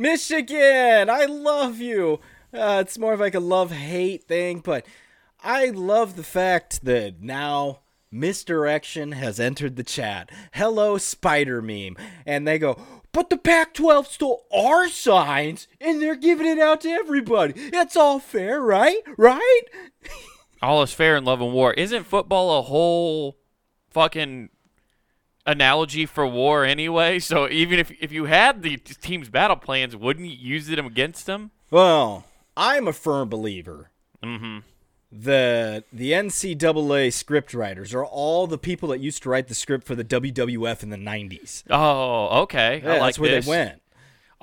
Michigan, I love you. Uh, it's more of like a love hate thing, but I love the fact that now misdirection has entered the chat. Hello, spider meme. And they go, but the Pac 12 stole our signs and they're giving it out to everybody. That's all fair, right? Right? All is fair in love and war. Isn't football a whole fucking analogy for war anyway? So even if if you had the team's battle plans, wouldn't you use them against them? Well, I'm a firm believer mm-hmm. that the NCAA script writers are all the people that used to write the script for the WWF in the 90s. Oh, okay. Yeah, like that's where this. they went.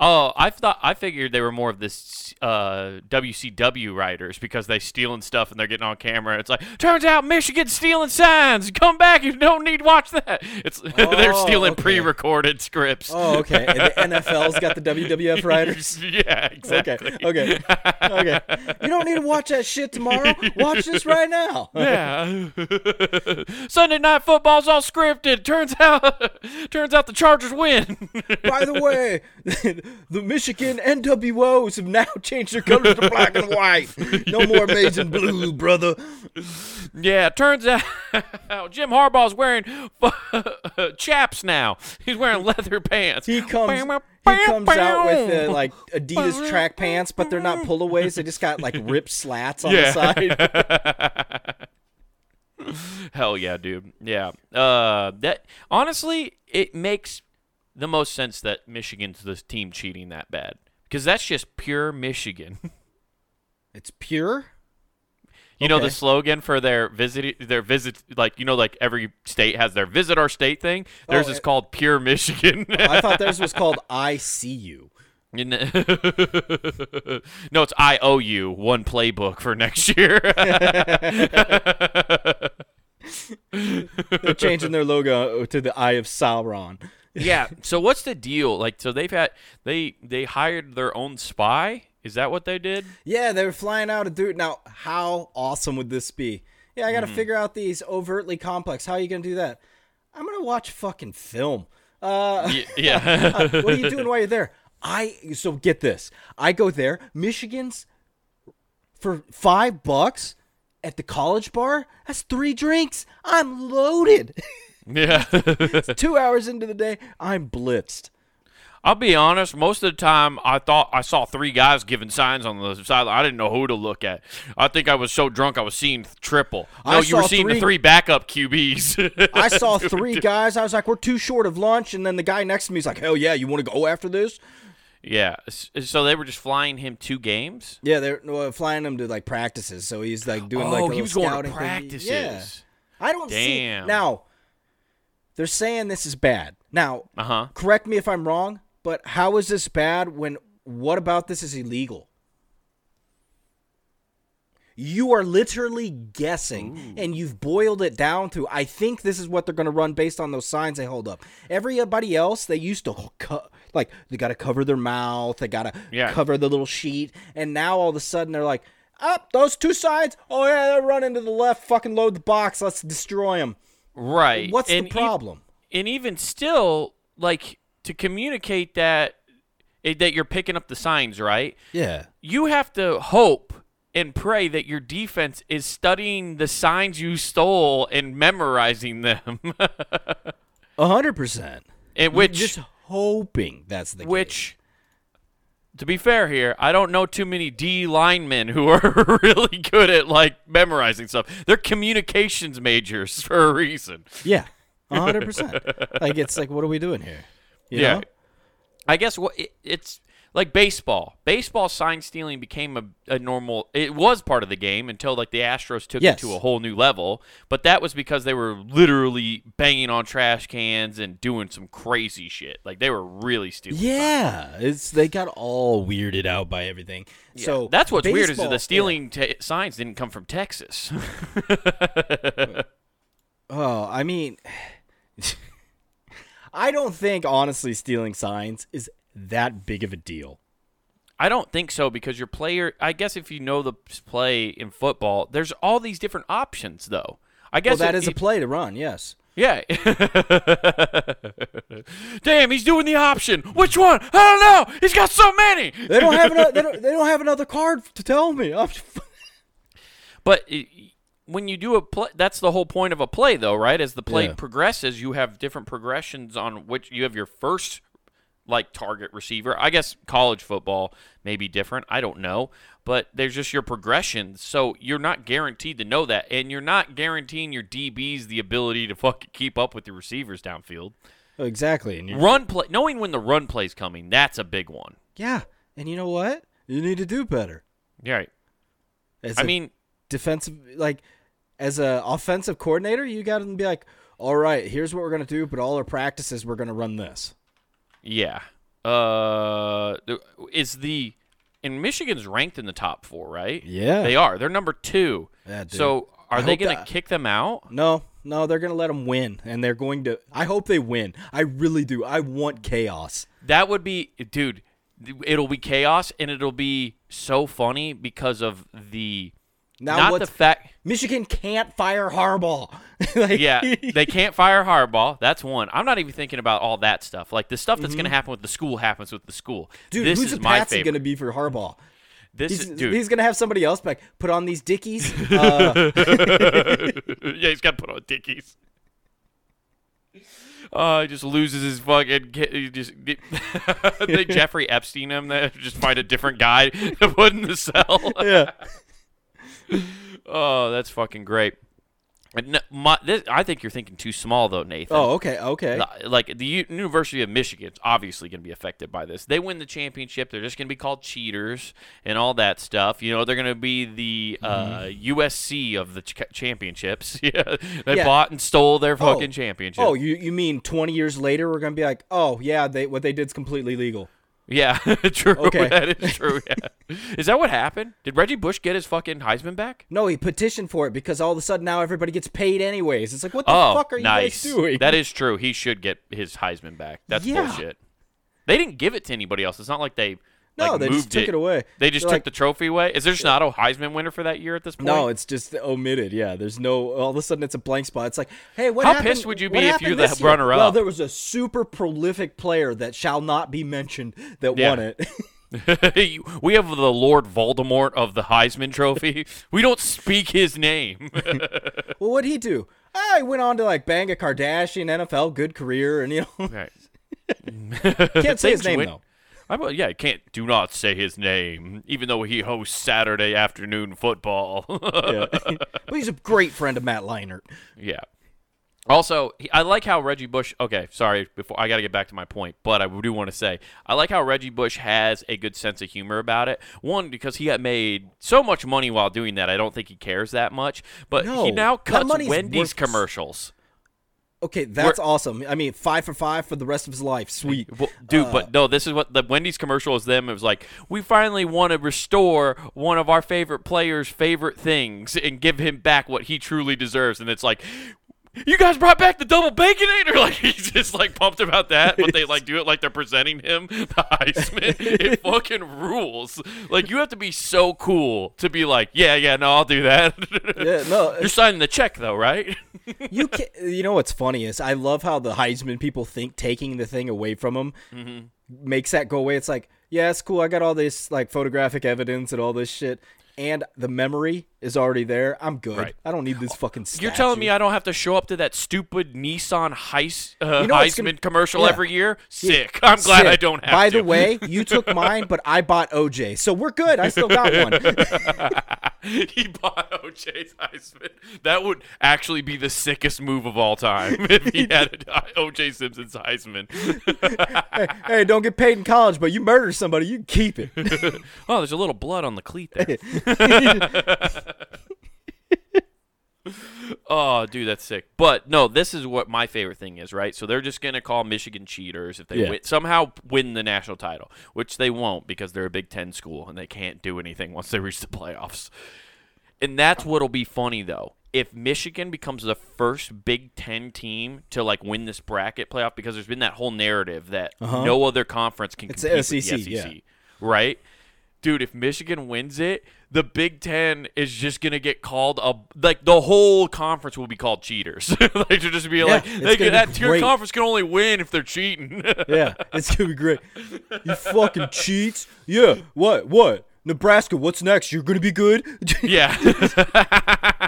Oh, I thought I figured they were more of this uh, WCW writers because they stealing stuff and they're getting on camera. It's like turns out Michigan's stealing signs. Come back, you don't need to watch that. It's they're Oh, stealing okay. pre-recorded scripts. Oh, okay. And the NFL's got the WWF writers. yeah, exactly. Okay, okay, okay. You don't need to watch that shit tomorrow. Watch this right now. Yeah. Sunday night football's all scripted. Turns out, turns out the Chargers win. By the way, the Michigan NWOs have now changed their colors to black and white. No more amazing blue, brother. yeah, turns out Jim Harbaugh's wearing chaps now. He's wearing leather pants. He comes, he comes out with uh, like Adidas track pants, but they're not pullaways. They just got like ripped slats on Yeah. the side. Hell yeah, dude. Yeah. Uh, that honestly, it makes the most sense that Michigan's the team cheating that bad because that's just pure Michigan. It's pure. You know the slogan for their visit, their visit, like you know, like every state has their visit our state thing. Oh, theirs Oh, is it- called Pure Michigan. I thought theirs was called I See You. You no, it's I owe you one playbook for next year. They're changing their logo to the Eye of Sauron. Yeah. So what's the deal? Like, so they've had they they hired their own spy. Is that what they did? Yeah, they were flying out a dude. Now, how awesome would this be? Yeah, I got to Mm-hmm. figure out these overtly complex. How are you gonna do that? I'm gonna watch fucking film. Uh, Y- yeah. what are you doing while you're there? I so get this. I go there, Michigan's for five bucks at the college bar. That's three drinks. I'm loaded. yeah. Two hours into the day, I'm blitzed. I'll be honest. Most of the time, I thought I saw three guys giving signs on the sideline. I didn't know who to look at. I think I was so drunk I was seeing triple. No, I you were seeing the three- three backup QBs. I saw three guys. I was like, we're too short of lunch. And then the guy next to me is like, hell yeah, you want to go after this? yeah. So they were just flying him two games. Yeah, they're well, flying him to like practices. So he's like doing oh, like a he was going to practices. Yeah. I don't see. Damn. Now, they're saying this is bad. Now, Uh huh. correct me if I'm wrong, but how is this bad when what about this is illegal? You are literally guessing, and you've boiled it down to. I think this is what they're going to run based on those signs they hold up. Everybody else, they used to co- like they got to cover their mouth, they got to Yeah. cover the little sheet, and now all of a sudden they're like, "Up those two sides! Oh yeah, they're running to the left. Fucking load the box. Let's destroy them." Right. What's And the e- problem? and even still, like to communicate that eh, that you're picking up the signs, right? yeah. You have to hope and pray that your defense is studying the signs you stole and memorizing them. A hundred percent. and which just hoping that's the which to be fair here, I don't know too many D linemen who are really good at like memorizing stuff. They're communications majors for a reason. yeah, a hundred percent. Like it's like, what are we doing here? You yeah. know? I guess what it, it's like baseball. Baseball sign stealing became a, a normal. It was part of the game until like the Astros took Yes. it to a whole new level. But that was because they were literally banging on trash cans and doing some crazy shit. Like they were really stealing. Yeah, it's they got all weirded out by everything. Yeah. So that's what's weird is that the stealing ta signs didn't come from Texas. Oh, I mean, I don't think honestly stealing signs is that big of a deal. I don't think so because your player. I guess if you know the play in football, there's all these different options though. I Well, guess that it- is a play to run. Yes. Yeah. Damn, he's doing the option. Which one? I don't know. He's got so many. They don't have another, they don't, they don't have another card to tell me. But i when you do a play, that's the whole point of a play, though, right? As the play Yeah. progresses, you have different progressions on which you have your first like target receiver. I guess college football may be different. I don't know, but there's just your progression. So you're not guaranteed to know that, and you're not guaranteeing your DBs the ability to fucking keep up with the receivers downfield. exactly. And Run play, knowing when the run play's coming, that's a big one. yeah. And you know what? You need to do better. Yeah, right. As I mean, defensive, like as a offensive coordinator, you got to be like, all right, here's what we're gonna do, but all our practices we're gonna run this. Yeah. Uh, is the and Michigan's ranked in the top four, right? Yeah. they are. They're number two. Yeah, so are I they going to kick them out? No, no, they're gonna let them win, and they're going to. I hope they win. I really do. I want chaos. That would be, dude. It'll be chaos, and it'll be so funny because of the Now not the fact. Michigan can't fire Harbaugh. like, Yeah, they can't fire Harbaugh. That's one. I'm not even thinking about all that stuff. Like the stuff that's going to happen with the school happens with the school. Mm-hmm. dude, this who's is the patsy gonna be for Harbaugh? this He's, is, dude. he's gonna have somebody else back. Put on these dickies. Uh, yeah, he's got to put on dickies. Uh, he just loses his fucking. ki- He just they Jeffrey Epstein him. There, just find a different guy to put in the cell. yeah. Oh, that's fucking great. No, my, this, I think you're thinking too small though, Nathan. Oh, okay, okay. Like the U- University of Michigan's obviously going to be affected by this. They win the championship, they're just going to be called cheaters and all that stuff. You know, they're going to be the uh, USC of the ch- championships. yeah, they Mm-hmm. Yeah. bought and stole their Oh. fucking championship. Oh, you you mean twenty years later we're gonna be like, oh yeah, they what they did's completely legal. Yeah, true. Okay. that is true. Yeah. is that what happened? Did Reggie Bush get his fucking Heisman back? No, he petitioned for it because all of a sudden now everybody gets paid anyways. It's like, what the oh, fuck are nice. you guys doing? That is true. He should get his Heisman back. That's Yeah. bullshit. They didn't give it to anybody else. It's not like they no, like, they just took it, away. They just They're took like, the trophy away. Is there just not a Heisman winner for that year at this point? No, it's just omitted. Yeah, there's no. All of a sudden, it's a blank spot. It's like, hey, what How happened? pissed would you be if you're the runner-up? Well, there was a super prolific player that shall not be mentioned that Yeah. won it. we have the Lord Voldemort of the Heisman Trophy. we don't speak his name. well, what'd he do? Ah, he went on to like bang a Kardashian, NFL, good career, and you know, right. can't say his name win- though. I, well, yeah, I can't do not say his name, even though he hosts Saturday afternoon football. Yeah. but he's a great friend of Matt Leinart. Yeah. Also, I like how Reggie Bush. Okay, sorry. Before I got to get back to my point, but I do want to say I like how Reggie Bush has a good sense of humor about it. One, because he got made so much money while doing that, I don't think he cares that much. But No, he now cuts Wendy's worthless. commercials. Okay, that's awesome. I mean, five for five for the rest of his life. Sweet. Well, dude, Uh, but no, this is what the Wendy's commercial is. Them, it was like we finally want to restore one of our favorite players' favorite things and give him back what he truly deserves. And it's like, you guys brought back the double baconator. Like he's just like pumped about that, but they like do it like they're presenting him the Heisman. it fucking rules. Like you have to be so cool to be like, yeah, yeah, no, I'll do that. Yeah, no, You're signing the check though, right? you can You know what's funny is I love how the Heisman people think taking the thing away from him Mm-hmm. makes that go away. It's like, yeah, it's cool. I got all this like photographic evidence and all this shit, and the memory is already there. I'm good. Right. I don't need this fucking. Statue. You're telling me I don't have to show up to that stupid Nissan Heis, uh, You know Heisman gonna- commercial yeah. every year? Sick. I'm glad Sick. I don't have By to. the way, you took mine, but I bought OJ, so we're good. I still got one. he bought OJ's Heisman. That would actually be the sickest move of all time if he had OJ Simpson's Heisman. hey, don't get paid in college, but you murder somebody, you keep it. oh, there's a little blood on the cleat there. oh, dude, that's sick. But no, this is what my favorite thing is, right? So they're just gonna call Michigan cheaters if they Yeah. win, somehow win the national title, which they won't because they're a Big Ten school and they can't do anything once they reach the playoffs. And that's what'll be funny though. If Michigan becomes the first Big Ten team to like win this bracket playoff, because there's been that whole narrative that uh-huh. no other conference can It's compete the with the SEC, SEC, yeah. right? dude, if Michigan wins it, the Big Ten is just gonna get called a like the whole conference will be called cheaters. they should just be like, they, gonna be that tier great. conference can only win if they're cheating. Yeah, it's gonna be great. You fucking cheats. Yeah. What? What? Nebraska. What's next? You're gonna be good. yeah.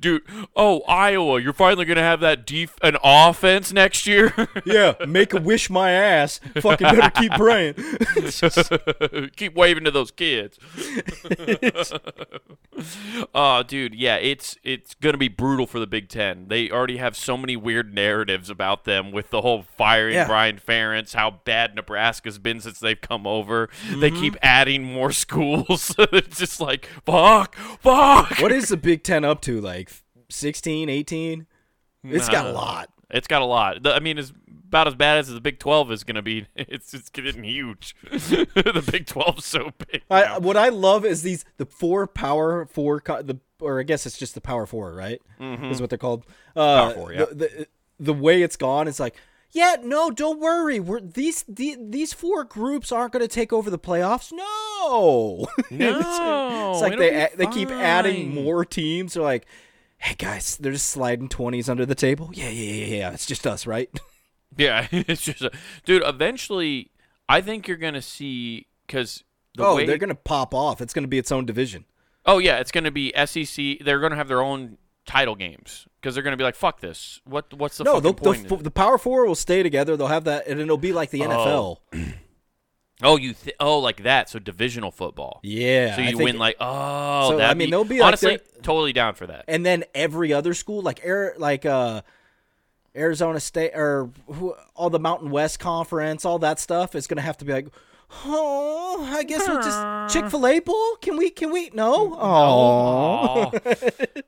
Dude, oh Iowa, you're finally gonna have that def- an offense next year. yeah. Make a wish my ass. Fucking better keep praying. Keep waving to those kids. oh, dude, yeah, it's it's gonna be brutal for the Big Ten. They already have so many weird narratives about them with the whole firing Yeah. Brian Ferentz, how bad Nebraska's been since they've come over. They Mm-hmm. keep adding more schools. it's just like fuck, fuck. what is the Big Ten up to? Like 16, 18? It's got a lot. It's got a lot. The- I mean, it's about as bad as the Big Twelve is gonna be. It's it's getting huge. the Big 12's so big. I, what I love is these the four power four the or I guess it's just the power four right is what they're called. Uh, Power four, yeah. The, the, the way it's gone, it's like yeah, no, don't worry. We're these the, these four groups aren't going to take over the playoffs. No, No, it's like they a- they keep adding more teams. They're like, hey guys, they're just sliding twenties under the table. Yeah, yeah, yeah, yeah. It's just us, right? Yeah, it's just, a, dude. Eventually, I think you're gonna see because the oh, way. they're going to pop off. It's going to be its own division. oh yeah, it's gonna be SEC. They're gonna have their own title games because they're gonna be like, fuck this. What what's the no, fucking the, the, the power four will stay together. They'll have that, and it'll be like the NFL. oh, you th- oh like that. So divisional football. Yeah. So you win like oh. So, I mean, be, they'll be honestly they're- totally down for that. and then every other school, like Air, like uh, Arizona State or who, all the Mountain West Conference, all that stuff is gonna have to be like, oh, I guess we'll just Chick Fil A bowl. Can we? Can we? No. Oh.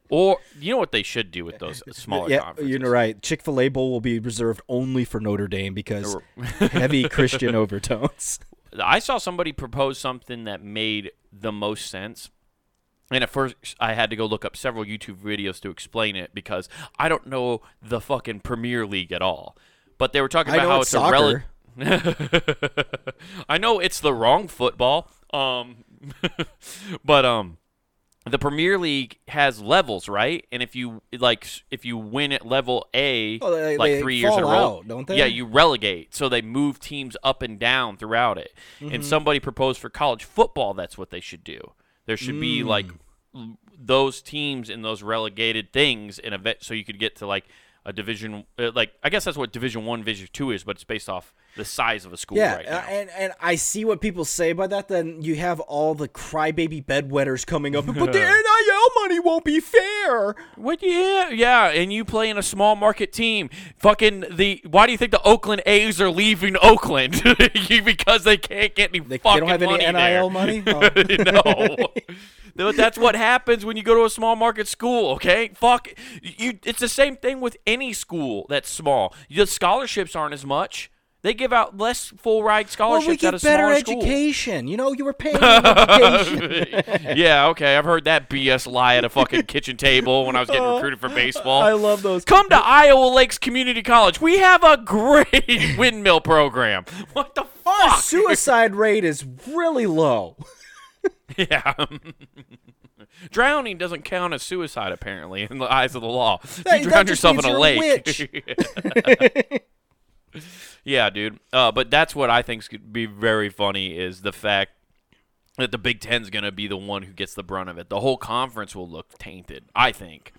Or you know what they should do with those smaller Yeah, conferences? you're right. Chick Fil A bowl will be reserved only for Notre Dame because heavy Christian overtones. I saw somebody propose something that made the most sense. And at first, I had to go look up several YouTube videos to explain it because I don't know the fucking Premier League at all. But they were talking about how it's it's, a rel- I know it's the wrong football. Um, but um, the Premier League has levels, right? And if you like, if you win at level A, Oh, they- like they three years in a row, don't they? Yeah, you relegate. So they move teams up and down throughout it. Mm-hmm. And somebody proposed for college football, that's what they should do. There should be like Mm. those teams in those relegated things in a vet, so you could get to like a division. Uh, like I guess that's what Division One, Division Two is, but it's based off the size of a school Yeah, right now. and and I see what people say by that. Then you have all the crybaby bedwetters coming up, but the NIL money won't be fair. What? Yeah, yeah. And you play in a small market team. Fucking the. Why do you think the Oakland A's are leaving Oakland? because they can't get any They, they don't have any NIL there. money. Oh. no. No, That's what happens when you go to a small market school, okay? Fuck you it's the same thing with any school that's small. The scholarships aren't as much. They give out less full ride Well, scholarships we at get a better smaller school. education. You know, you were paying education. yeah, okay. I've heard that BS lie at a fucking kitchen table when I was getting recruited for baseball. I love those. Come to Iowa Lakes Community College. We have a great windmill program. What the Our fuck? suicide rate is really low. Yeah. Drowning doesn't count as suicide, apparently, in the eyes of the law. Hey, you that drown yourself in a lake. Yeah, dude. Uh, but that's what I think could be very funny is the fact that the Big Ten's going to be the one who gets the brunt of it. The whole conference will look tainted, I think.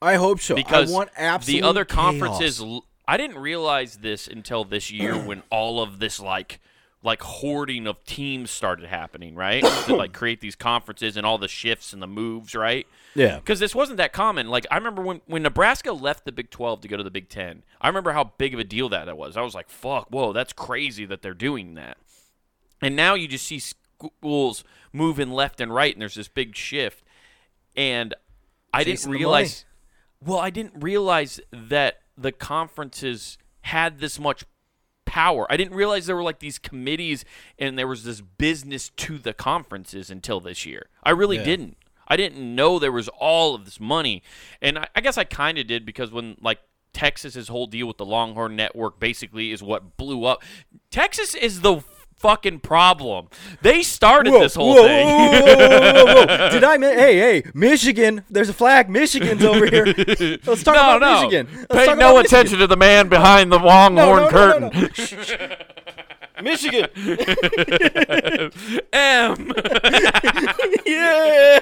I hope so. because I want absolute the other chaos. conferences I didn't realize this until this year when all of this like like hoarding of teams started happening, right? to like create these conferences and all the shifts and the moves, right? Yeah. Because this wasn't that common. Like I remember when when Nebraska left the Big 12 to go to the Big 10. I remember how big of a deal that, that was. I was like, "Fuck, whoa, that's crazy that they're doing that." And now you just see schools moving left and right and there's this big shift. And I Chasing didn't realize well, I didn't realize that the conferences had this much power. I didn't realize there were like these committees and there was this business to the conferences until this year. I really Yeah. didn't. I didn't know there was all of this money. And I, I guess I kind of did because when like Texas's whole deal with the Longhorn Network basically is what blew up. Texas is the fucking problem. They started Whoa, this whole whoa, thing. whoa, whoa, whoa, whoa, whoa. Did I? mi- Hey, hey, Michigan! There's a flag. Michigan's over here. Let's talk no, about no. Michigan. Let's Pay no about Michigan. attention to the man behind the longhorn No, curtain. no, no. Shh, shh. Michigan. M. yeah.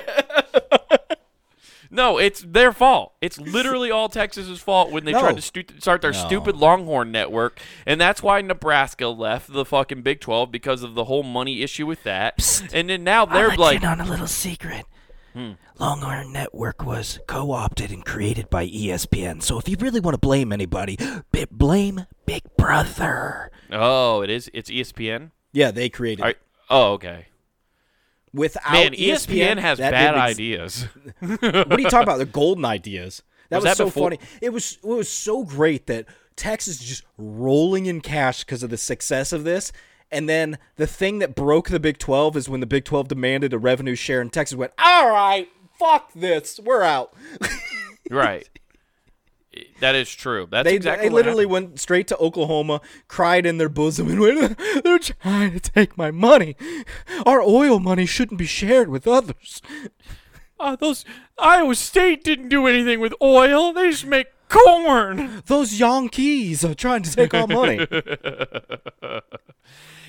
No, it's their fault. It's literally all Texas's fault when they No. tried to stu- start their No. stupid Longhorn network, and that's why Nebraska left the fucking Big 12 because of the whole money issue with that. And then now they're I'll like, on a little secret. Hmm. Longhorn Network was co-opted and created by ESPN. So if you really want to blame anybody, blame Big Brother. "Oh, it is. It's ESPN." Yeah, they created. Right. Oh, okay. Without Man, E ESPN, has bad ex- ideas. What are you talking about? The golden ideas. That Was was, that so before- funny. It was it was so great that Texas is just rolling in cash because of the success of this. And then the thing that broke the Big 12 is when the Big 12 demanded a revenue share, and Texas went, "All right, fuck this, we're out." right. That is true. That's They, exactly they what literally happened. went straight to Oklahoma, cried in their bosom, and went, "They're trying to take my money. Our oil money shouldn't be shared with others." Uh, those Iowa State didn't do anything with oil. They just make corn. Those Yankees are trying to take our money.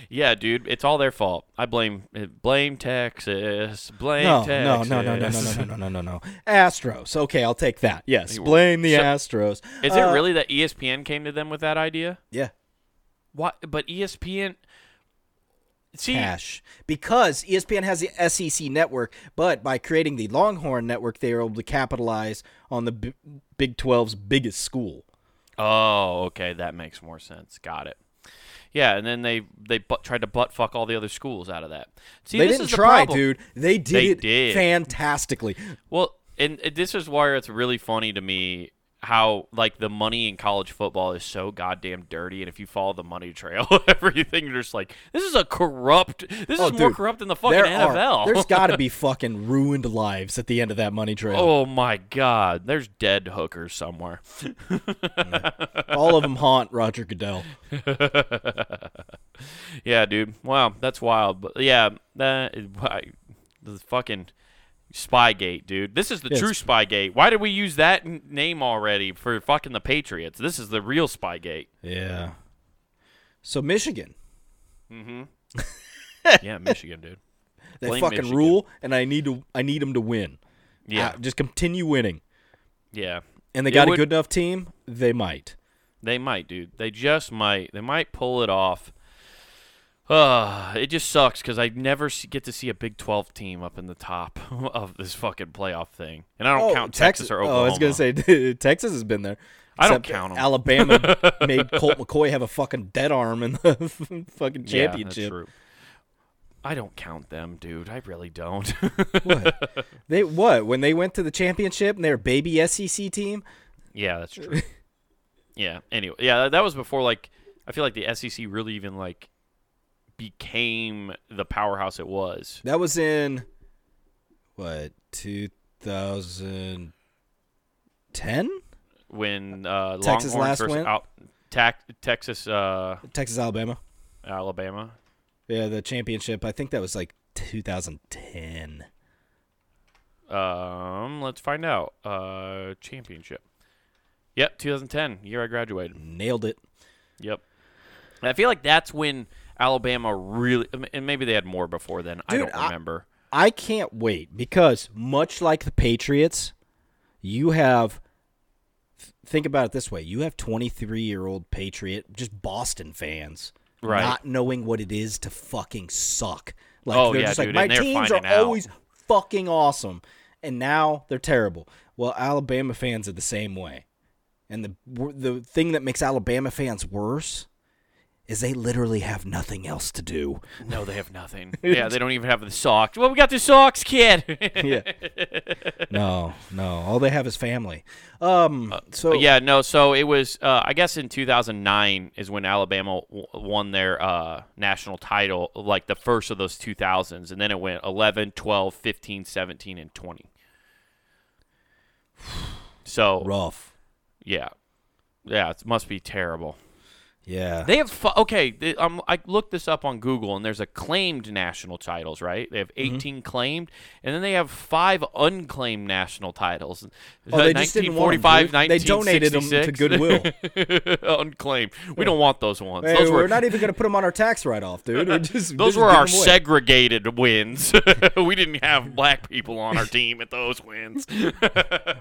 Yeah, dude, it's all their fault. I blame blame Texas. Blame No, no, Texas. no, no, no, no, no, no, no, no, no, no. Astros. Okay, I'll take that. Yes, blame the so- Astros. Is Uh, it really that ESPN came to them with that idea? Yeah, Why? But ESPN. See, cash because ESPN has the SEC network, but by creating the Longhorn network, they were able to capitalize on the B- Big 12's biggest school. Oh, okay, that makes more sense. Got it. Yeah, and then they they butt, tried to butt fuck all the other schools out of that. See, they this didn't is the try, problem. dude. They did They it did. fantastically. Well, and and this is why it's really funny to me how like the money in college football is so goddamn dirty, and if you follow the money trail, everything you're just like, this is a corrupt. This Oh, is more corrupt than the fucking There NFL. are. There's got to be fucking ruined lives at the end of that money trail. Oh my God! There's dead hookers somewhere. All of them haunt Roger Goodell. Yeah, dude. Wow, that's wild. But yeah, that is why the fucking Spygate, dude. This is the Yeah, true Spygate. Why did we use that n- name already for fucking the Patriots? This is the real Spygate. Yeah. So Michigan, Mm-hmm. yeah, Michigan, dude. they Blame fucking Michigan. rule, and I need to. I need them to win. Yeah, Uh, just continue winning. yeah. And they got would- a good enough team. They might. They might, dude. They just might. They might pull it off. Uh, it just sucks because I never see, get to see a Big 12 team up in the top of this fucking playoff thing. And I don't count Texas, or Oklahoma. Oh, I was gonna say Texas has been there. I don't count count 'em. Alabama made Colt McCoy have a fucking dead arm in the fucking Yeah, that's championship. true. I don't count them, dude. I really don't. what? They what? When they went to the championship and they were baby SEC team? yeah, that's true. yeah. Anyway, yeah, that was before like I feel like the SEC really even like became the powerhouse it was. That was in what 2010? when uh, Texas Longhorns last win? Al- Tac- Texas, uh, Texas Alabama. Alabama. Yeah, the championship. I think that was like 2010. Um, let's find out. Uh, championship. Yep, 2010, year I graduated. Nailed it. Yep. And I feel like that's when Alabama really, and maybe they had more before then. I don't remember. I can't wait because much like the Patriots, you have think about it this way. You have 23-year-old Patriot just Boston fans Right. not knowing what it is to fucking suck. Like Oh, they're yeah, just dude, like my teams are out." always fucking awesome and now they're terrible. Well, Alabama fans are the same way. And the the thing that makes Alabama fans worse is they literally have nothing else to do. No, they have nothing. yeah, they don't even have the socks. Well, we got the socks, kid. yeah. No, no. All they have is family. Um. So But yeah, no. So it was, uh, I guess, in 2009 is when Alabama w- won their uh, national title, like the first of those 2000s, and then it went 11, 12, 15, 17, and 20. So rough. yeah, yeah, it must be terrible. Yeah. They have fu- okay. They, um, I looked this up on Google, and there's a claimed national titles, right? They have Mm-hmm. 18 claimed, and then they have five unclaimed national titles. Oh, they just didn't want 'em, 1945, dude. They donated 'em to 1966. unclaimed. We don't want those ones. Hey, those we're were not even going to put them on our tax write-off, dude. We just, those were our segregated wins. we didn't have black people on our team at those wins.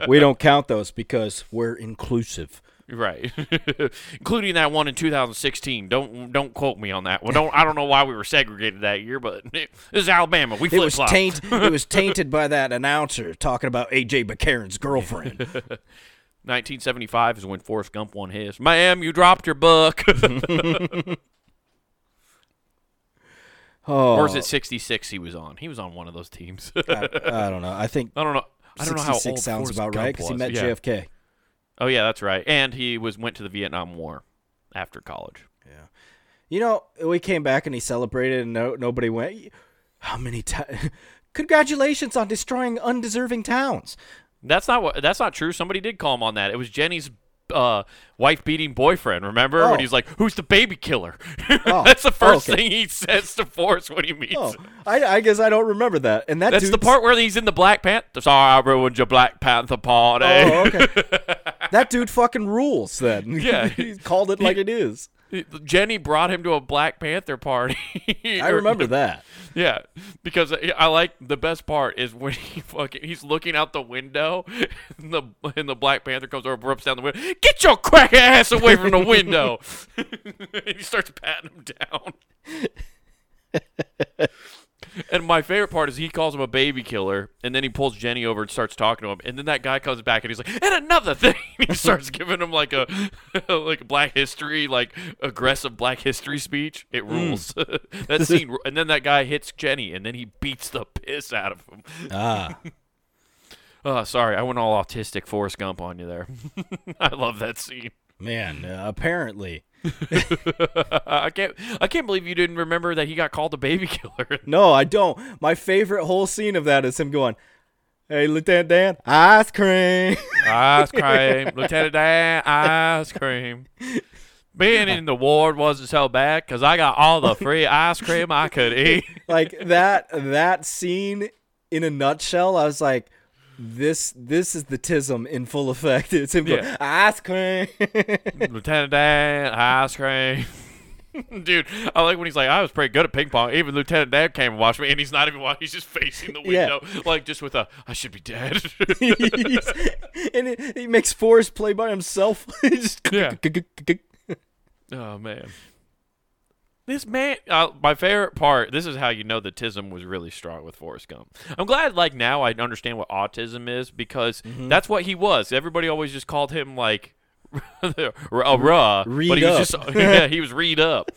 We don't count those because we're inclusive. Right, including that one in 2016. Don't don't quote me on that one. Don't I don't know why we were segregated that year, but this is Alabama. We It was taint. it was tainted by that announcer talking about AJ McCarron's girlfriend. 1975 is when Forrest Gump won his. Ma'am, you dropped your book. Oh, or is oh. it 66 he was on? He was on one of those teams. I I, don't know. I think I don't know. I don't know how 66 old sounds Forrest about Gump right because he met yeah. JFK. Oh yeah, that's right. And he was went to the Vietnam War after college. Yeah. You know, we came back and he celebrated, and no, nobody went. How many times? Congratulations on destroying undeserving towns. That's not what. That's not true. Somebody did call him on that. It was Jenny's uh, wife beating boyfriend. Remember Oh. when he's like, "Who's the baby killer?" Oh. that's the first Oh, okay. thing he says to Forrest when he meets. Oh, him. I, I guess I don't remember that. And that That's the part where he's in the Black Panther. Sorry, I ruined your Black Panther party. Oh, okay. that dude fucking rules. Then Yeah. he called it like it is. Jenny brought him to a Black Panther party. I remember that. Yeah, because I like the best part is when he fucking he's looking out the window, and the and the Black Panther comes over, rips down the window. Get your crack ass away from the window! and he starts patting him down. And my favorite part is he calls him a baby killer, and then he pulls Jenny over and starts talking to him, and then that guy comes back and he's like, and another thing, he starts giving him like a like Black History, like aggressive Black History speech. It rules. that scene, and then that guy hits Jenny, and then he beats the piss out of him. Ah, Oh, sorry, I went all autistic Forrest Gump on you there. I love that scene. Man. Uh, apparently, I can't, I can't believe you didn't remember that he got called a baby killer. no, I don't. My favorite whole scene of that is him going, "Hey, Lieutenant Dan, ice cream." Ice cream, Lieutenant Dan, ice cream. Being in the ward wasn't so bad because I got all the free ice cream I could eat. like that. That scene in a nutshell. I was like. This this is the tism in full effect. It's him going, Yeah. ice cream. Lieutenant Dan, ice cream. Dude, I like when he's like, I was pretty good at ping pong. Even Lieutenant Dan came and watched me, and he's not even watching. He's just facing the Yeah. window, like just with a, I should be dead. And it, he makes Forrest play by himself. Yeah. Oh man, this man. Uh, my favorite part. This is how you know the tism was really strong with Forrest Gump. I'm glad, like now, I understand what autism is because Mm-hmm. that's what he was. Everybody always just called him like. A raw, Read but he was up. just yeah, he was read up,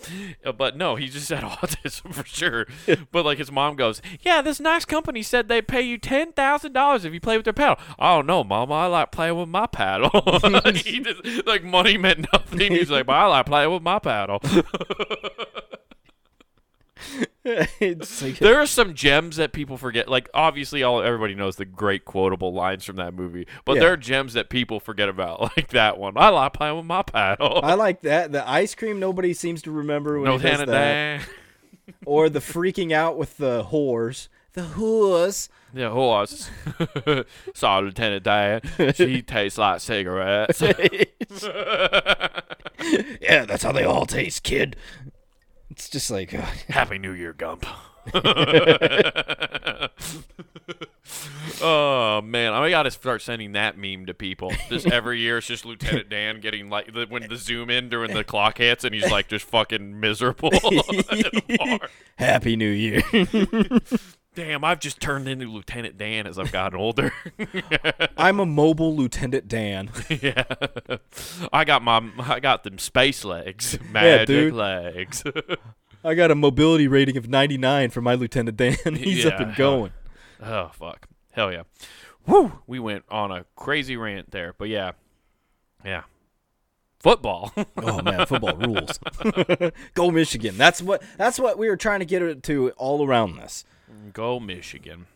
Uh, but no, he just had autism for sure. But like his mom goes, yeah, this nice company said they pay you ten thousand dollars if you play with their paddle. Oh no, mama, I like playing with my paddle. he just, like money meant nothing. He's like, but I like playing with my paddle. Like, there are some gems that people forget. Like obviously, all everybody knows the great quotable lines from that movie, but Yeah. there are gems that people forget about, like that one. I like playing with my paddle. I like that. The ice cream nobody seems to remember when no he does that. Or the freaking out with the whores. The whores. Yeah, horse. Sorry, Lieutenant Dan. She tastes like cigarettes. Yeah, that's how they all taste, kid. It's just like uh, Happy New Year, Gump. oh man, I gotta start sending that meme to people. Just every year, it's just Lieutenant Dan getting like the, when the zoom in during the clock hits, and he's like just fucking miserable. at a bar. Happy New Year. Damn, I've just turned into Lieutenant Dan as I've gotten older. I'm a mobile Lieutenant Dan. yeah, I got my I got them space legs, magic dude. legs. I got a mobility rating of 99 for my Lieutenant Dan. He's up and going. Oh fuck. Hell yeah. Woo! We went on a crazy rant there. But yeah. Yeah. Football. Oh man, football rules. Go Michigan. That's what that's what we were trying to get it to all around this. Go Michigan.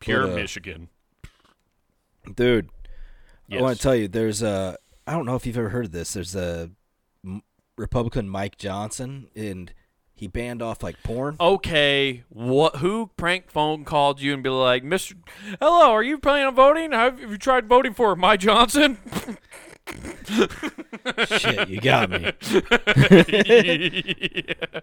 Pure But, uh, Michigan. Dude, Yes. I want to tell you there's a I don't know if you've ever heard of this. There's a Republican Mike Johnson, and he banned off like porn. Okay, what? Who prank phone called you and be like, Mister, hello, are you planning on voting? Have you tried voting for Mike Johnson? Shit, you got me.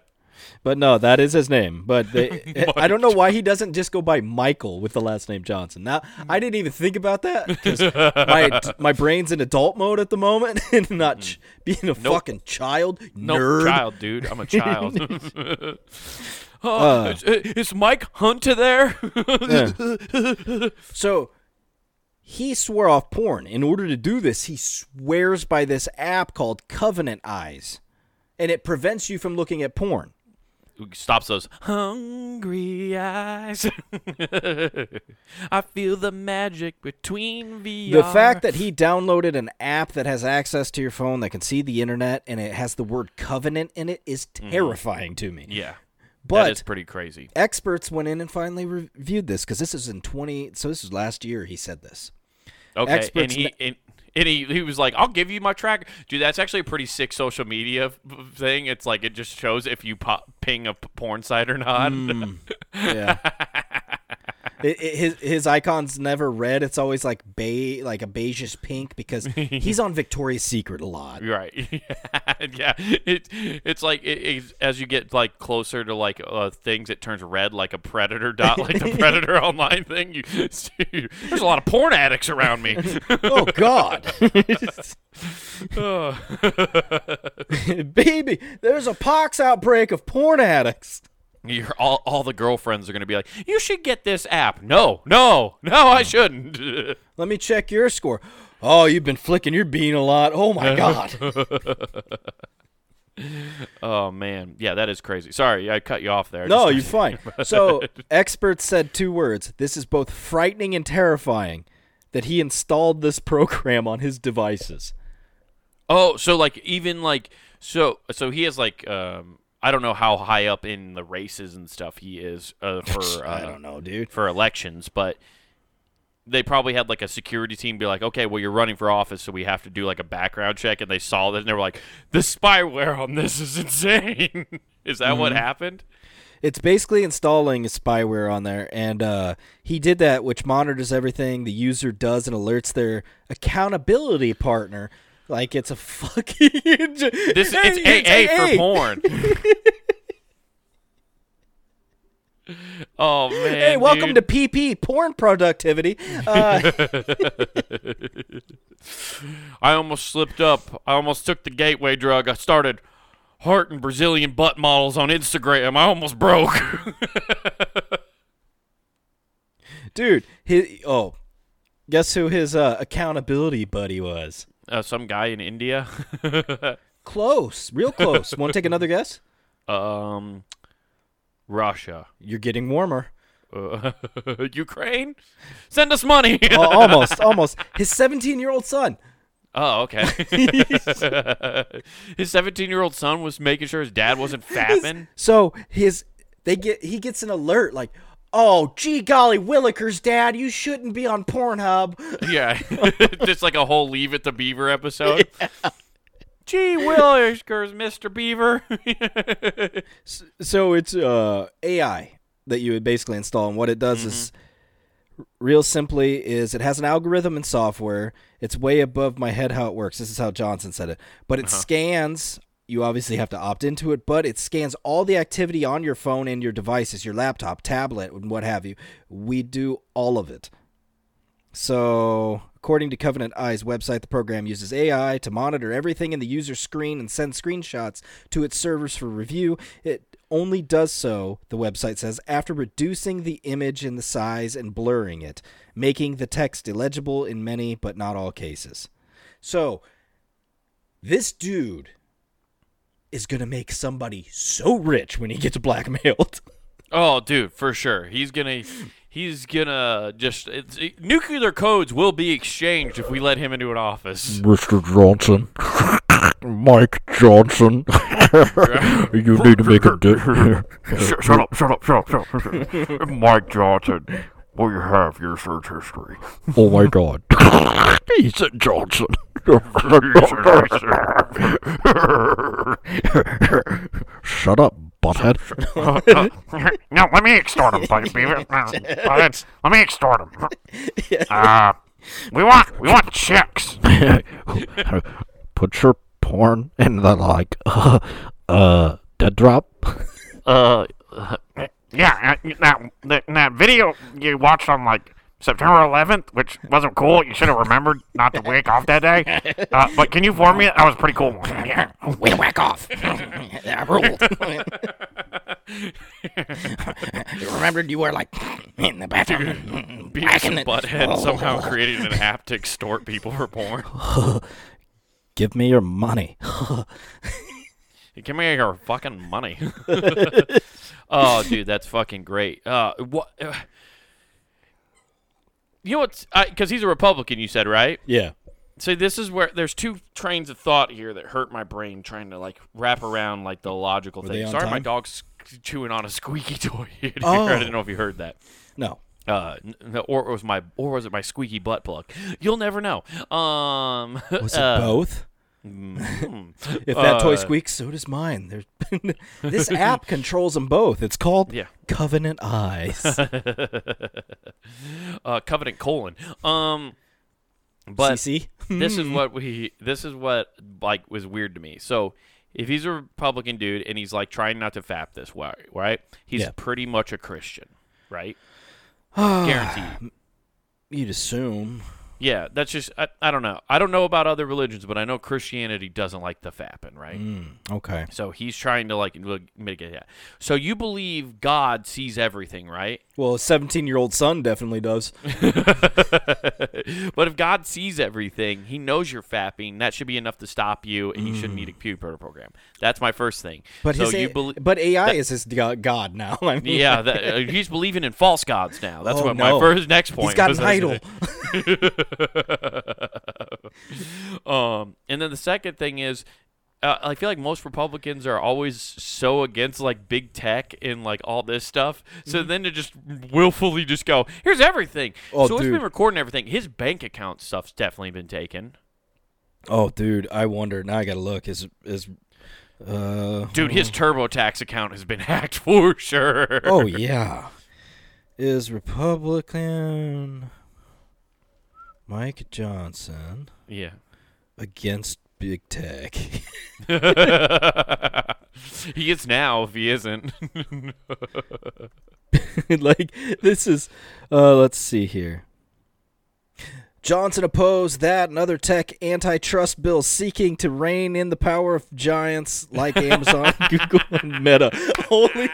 But no, that is his name. But they, I don't know why he doesn't just go by Michael with the last name Johnson. Now I hmm. didn't even think about that because my my brain's in adult mode at the moment and not hmm. ch- being a fucking child no nerd. child, dude. I'm a child. oh, is, is Mike Hunter there? Yeah. So he swore off porn. In order to do this, he swears by this app called Covenant Eyes, and it prevents you from looking at porn. Stops those hungry eyes. I feel the magic between VR. The fact that he downloaded an app that has access to your phone that can see the internet and it has the word covenant in it is mm-hmm. terrifying to me. yeah, that But is pretty crazy. experts went in and finally reviewed this because this is in 20 so this is last year he said this. Okay, and he and, and he he was like, "I'll give you my track, dude." That's actually a pretty sick social media thing. It's like it just shows if you pop, ping a porn site or not. Hmm. Yeah. It, it- his his icon's never red. It's always like beige, like a beigeish pink because he's on Victoria's Secret a lot. Right. yeah. It, it's like it, as you get like closer to like uh, things, it turns red like a predator dot, like the predator online thing. You, there's a lot of porn addicts around me. Oh God, Oh. baby! There's a pox outbreak of porn addicts. You're, all all the girlfriends are gonna be like, you should get this app. No, no, no, I shouldn't. Let me check your score. Oh, you've been flicking your bean a lot. Oh my God. oh man, yeah, that is crazy. Sorry, I cut you off there. No, you're fine. So, experts said two words. This is both frightening and terrifying that he installed this program on his devices. Oh, so like even like so so he has like um I don't know how high up in the races and stuff he is uh, for uh, I don't know, dude. for elections, but they probably had like a security team be like, okay, well you're running for office, so we have to do like a background check, and they saw that and they were like, the spyware on this is insane. is that what happened? It's basically installing spyware on there, and uh, he did that, which monitors everything the user does and alerts their accountability partner. Like it's a fucking. This it's AA for porn. oh man! Hey, welcome dude. to PP porn productivity. Uh, I almost slipped up. I almost took the gateway drug. I started heart and Brazilian butt models on Instagram. I almost broke. dude, his, oh, guess who his uh, accountability buddy was? Uh, some guy in India. Close, real close. Want to take another guess? um, Russia. You're getting warmer. Uh, Ukraine? Send us money. Al- almost, almost. His 17 year old son. oh, okay. his 17 year old son was making sure his dad wasn't fapping. So his they get he gets an alert like, oh gee golly Willikers, dad, you shouldn't be on Pornhub. Yeah, just like a whole Leave It to Beaver episode. Gee Willikers, Mr. Beaver. So it's uh AI that you would basically install, and what it does is real simply is it has an algorithm and software. It's way above my head how it works. This is how Johnson said it. But it scans you obviously have to opt into it, but it scans all the activity on your phone and your devices, your laptop, tablet, and what have you. We do all of it. So, according to Covenant Eye's website, the program uses AI to monitor everything in the user's screen and send screenshots to its servers for review. It only does so, the website says, after reducing the image in the size and blurring it, making the text illegible in many but not all cases. So, this dude is going to make somebody so rich when he gets blackmailed. oh, dude, for sure. He's gonna, he's gonna just it's, it- nuclear codes will be exchanged if we let him into an office. Mr. Johnson. Mike Johnson. you need to make a di- shut, shut up! Shut up! Shut up! Shut up! Mike Johnson. Well, you have your search history. Oh my god. Ethan Johnson. Shut up, butthead. no, let me extort him, buddy. Beaver. Uh, let me extort him. Uh, we want we want checks. Put your porn in the like uh, uh dead drop. Uh, yeah, that, that that video you watched on like September 11th, which wasn't cool. You should have remembered not to wake off that day. Uh, but can you form me? That was a pretty cool one. Yeah. Way to whack off. I ruled. you remembered you were like in the bathroom. Beavis and it. Butthead Oh. somehow created an app to extort people for porn. Give me your money. Give me your fucking money. oh, dude, that's fucking great. Uh, what? Uh, you know what's? Because he's a Republican, you said, right? Yeah. So this is where there's two trains of thought here that hurt my brain trying to like wrap around like the logical they thing. Sorry, my dog's chewing on a squeaky toy. here. Oh. I didn't know if you heard that. No. Uh, or it was my, or was it my squeaky butt plug? You'll never know. Um, Was it uh, both? Mm, If that toy uh, squeaks, so does mine. There's this app controls them both. It's called Yeah. Covenant Eyes. uh, Covenant colon. Um, but CC? this is what we. This is what like was weird to me. So. If he's a Republican dude and he's like trying not to fap this way, right? He's Yeah. pretty much a Christian, right? Guaranteed. You'd assume. Yeah, that's just I, I don't know. I don't know about other religions, but I know Christianity doesn't like the fapping, right? Mm, okay. So he's trying to like mitigate that. So you believe God sees everything, right? Well, a 17 year old son definitely does. but if God sees everything, He knows you're fapping. That should be enough to stop you, and you shouldn't need a computer program. That's my first thing. But so his you A- believe. but AI is his god now. I mean, Yeah, that, uh, he's believing in false gods now. That's Oh, what no. my first next point. Is. He's got an idol. um, and then the second thing is, uh, I feel like most Republicans are always so against like big tech and like all this stuff. So then to just willfully just go, here's everything. Oh, so it's dude. been recording everything. His bank account stuff's definitely been taken. Oh, dude, I wonder. Now I gotta look. Is is uh? Dude, his TurboTax account has been hacked for sure. Oh yeah. Is Republican Mike Johnson yeah. against big tech? he is now if he isn't. like this is uh let's see here. Johnson opposed that and other tech antitrust bills seeking to rein in the power of giants like Amazon, Google, and Meta. Holy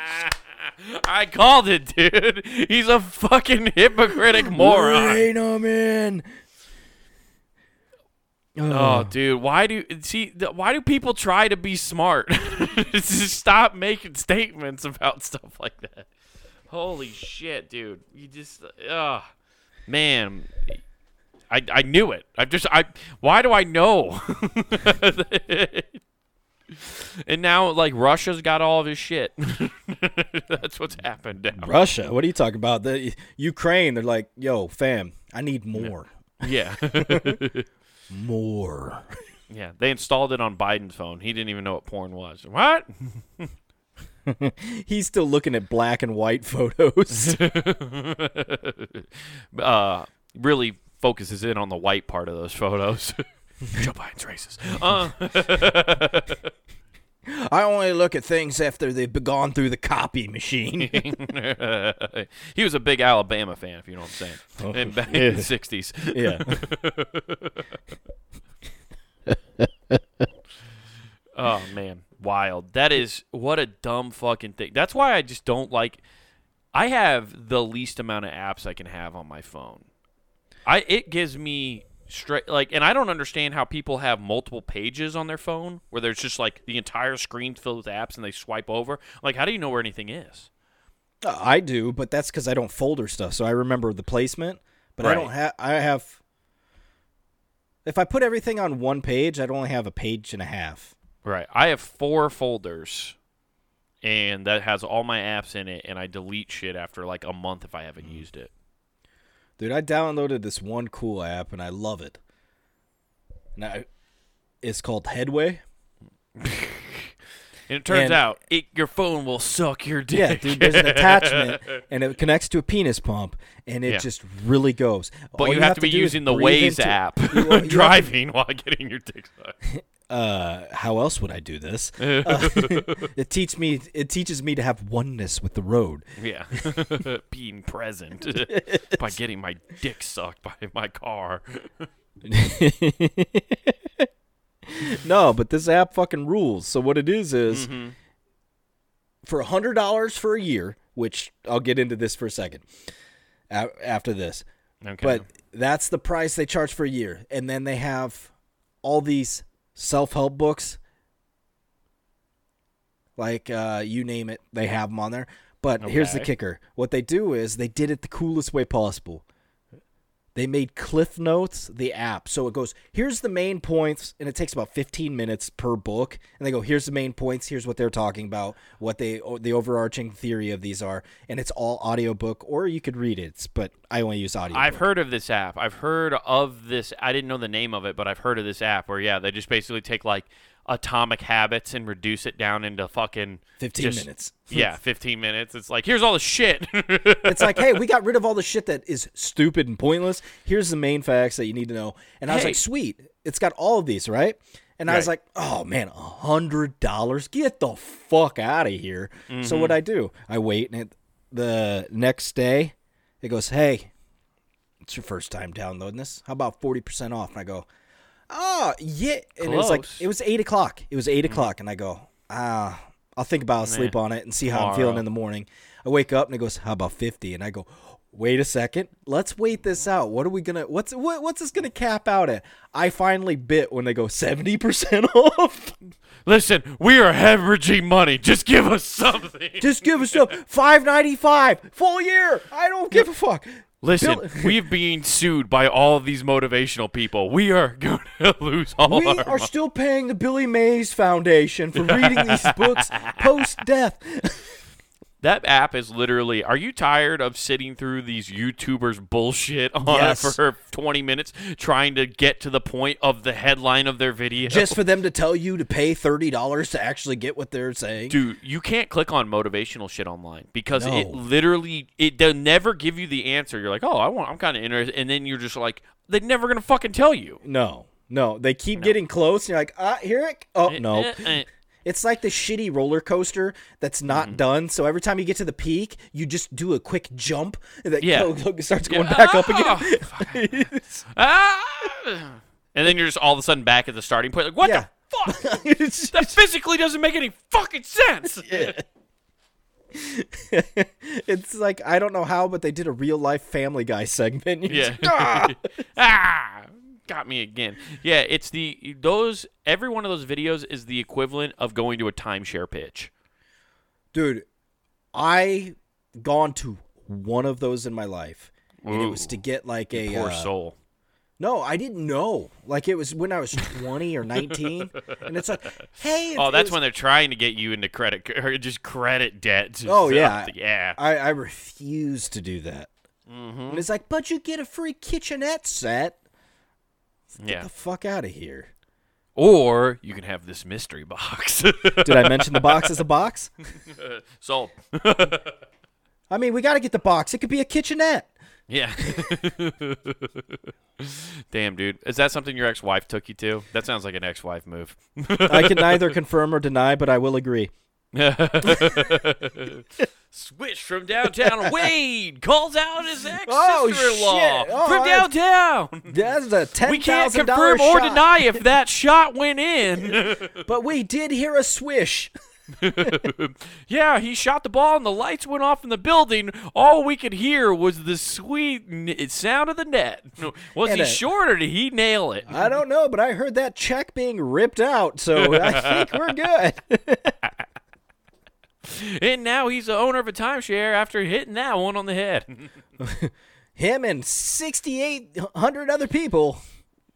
I called it, dude. He's a fucking hypocritic moron. Rein 'em in. Oh, dude, why do see? Why do people try to be smart? Just stop making statements about stuff like that. Holy shit, dude! You just, uh, man, I I knew it. I just I. Why do I know? and now, like Russia's got all of his shit. That's what's happened now. Russia. What are you talking about? The Ukraine. They're like, yo, fam, I need more, Yeah, more. yeah. They installed it on Biden's phone. He didn't even know what porn was. What? He's still looking at black and white photos. uh, really focuses in on the white part of those photos. Joe Biden's racist. Uh, I only look at things after they've gone through the copy machine. he was a big Alabama fan, if you know what I'm saying. Oh, in, back in the '60s. yeah. Oh man, wild. That is what a dumb fucking thing. That's why I just don't like. I have the least amount of apps I can have on my phone. I it gives me straight like, and I don't understand how people have multiple pages on their phone where there's just like the entire screen filled with apps and they swipe over. Like, how do you know where anything is? Uh, I do, but that's because I don't folder stuff, so I remember the placement. But I don't have. I have. If I put everything on one page, I'd only have a page and a half. Right. I have four folders, and that has all my apps in it, and I delete shit after like a month if I haven't used it. Dude, I downloaded this one cool app and I love it. Now, it's called Headway. And it turns And- out it, your phone will suck your dick. Yeah, dude, there's an attachment and it connects to a penis pump and it Yeah. just really goes. but All you, have, to be using the Waze app You- you have to- driving while getting your dick sucked. Uh, how else would I do this? Uh, it teach me. It teaches me to have oneness with the road. Yeah, being present by getting my dick sucked by my car. No, but this app fucking rules. So what it is is Mm-hmm. for a hundred dollars for a year, which I'll get into this for a second a- after this. Okay. But that's the price they charge for a year, and then they have all these self-help books, like uh, you name it, they have them on there. But here's the kicker: what they do is they did it the coolest way possible. They made Cliff Notes the app. So it goes, here's the main points, and it takes about 15 minutes per book. And they go, here's the main points, here's what they're talking about, what they the overarching theory of these are, and it's all audiobook or you could read it, but I only use audio. I've heard of this app. I've heard of this. I didn't know the name of it, but I've heard of this app where yeah, they just basically take like atomic habits and reduce it down into fucking 15 just- minutes. Yeah, 15 minutes. It's like here's all the shit. It's like, hey, we got rid of all the shit that is stupid and pointless. Here's the main facts that you need to know. And I was Hey. like, sweet, it's got all of these, right? And I was like, oh man, a hundred dollars? Get the fuck out of here. So what mm-hmm. I do, I wait, and it, the next day, it goes, hey, it's your first time downloading this. How about forty percent off? And I go, oh yeah. And it was like it was eight o'clock. It was 8 o'clock, and I go, ah, I'll think about it, sleep on it, and see how I'm feeling in the morning. I wake up and it goes, "How about 50?" And I go, "Wait a second. Let's wait this out. What are we going to what's what, what's this going to cap out at?" I finally bit when they go 70% off. Listen, we are hemorrhaging money. Just give us something. Just give us up 595 full year. I don't give a fuck. Listen, Bill- we've been sued by all of these motivational people. We are going to lose all we our We are money. still paying the Billy Mays Foundation for reading these books post death. That app is literally. Are you tired of sitting through these YouTubers bullshit on Yes. for 20 minutes trying to get to the point of the headline of their video? Just for them to tell you to pay $30 to actually get what they're saying. Dude, you can't click on motivational shit online because it literally it they'll never give you the answer. You're like, oh, I want, I'm kind of interested, and then you're just like, they're never gonna fucking tell you. No. No, they keep getting close. And you're like, ah, here it. Oh no, Eh, eh. It's like the shitty roller coaster that's not Mm-hmm. done. So every time you get to the peak, you just do a quick jump and that Yeah. go- go- starts going Yeah. back up Ah, again. ah! and then you're just all of a sudden back at the starting point. Like, what Yeah. the fuck? That physically doesn't make any fucking sense. it's like I don't know how, but they did a real life Family Guy segment. You're Yeah. just, "Ah!" ah, got me again. Yeah, it's the those every one of those videos is the equivalent of going to a timeshare pitch. dude, I gone to one of those in my life, and it was to get like a Poor uh, soul. No, I didn't know. Like it was when I was 20 or 19, and it's like, hey, Oh, that's was- when they're trying to get you into credit or just credit debt. Oh yeah, yeah. I, I refuse to do that. Mm-hmm. And it's like, but you get a free kitchenette set. Get Yeah. the fuck out of here. Or you can have this mystery box. Did I mention the box as a box? so, I mean, we got to get the box. It could be a kitchenette. yeah. Damn, dude. Is that something your ex-wife took you to? That sounds like an ex-wife move. I can neither confirm or deny, but I will agree. Switch from downtown. Wade calls out his ex Oh, sister-in-law shit. Oh, from downtown. That's a ten We can't confirm or shot, deny if that shot went in. but we did hear a swish. yeah, he shot the ball and the lights went off in the building. All we could hear was the sweet n- sound of the net. Was And he a- short or did he nail it? I don't know, but I heard that check being ripped out, so I think we're good. And now he's the owner of a timeshare after hitting that one on the head. Him and sixty-eight hundred other people.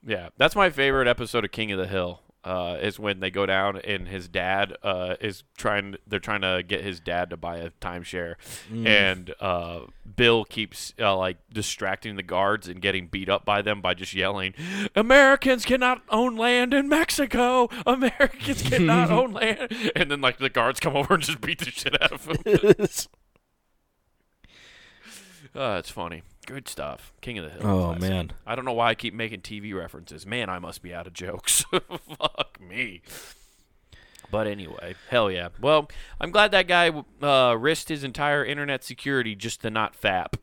yeah, that's my favorite episode of King of the Hill. Uh, is when they go down and his dad uh, is trying. They're trying to get his dad to buy a timeshare, and uh, Bill keeps uh, like distracting the guards and getting beat up by them by just yelling, "Americans cannot own land in Mexico. Americans cannot own land." And then like the guards come over and just beat the shit out of him. Uh, it's funny. Good stuff. King of the Hill. Oh classic. man. I don't know why I keep making TV references. Man, I must be out of jokes. Fuck me. But anyway, hell yeah. Well, I'm glad that guy uh, risked his entire internet security just to not fap.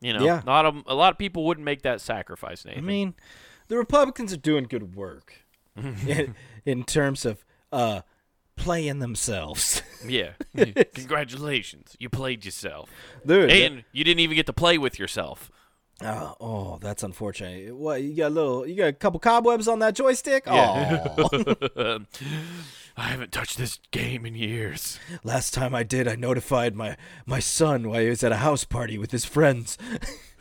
You know, Yeah. not a, a lot of people wouldn't make that sacrifice. I mean, the Republicans are doing good work in, in terms of uh, playing themselves. yeah. Congratulations, you played yourself, Dude, and you didn't even get to play with yourself. Oh, oh, that's unfortunate. What you got a little? You got a couple cobwebs on that joystick? Yeah. Oh, I haven't touched this game in years. last time I did, I notified my my son while he was at a house party with his friends.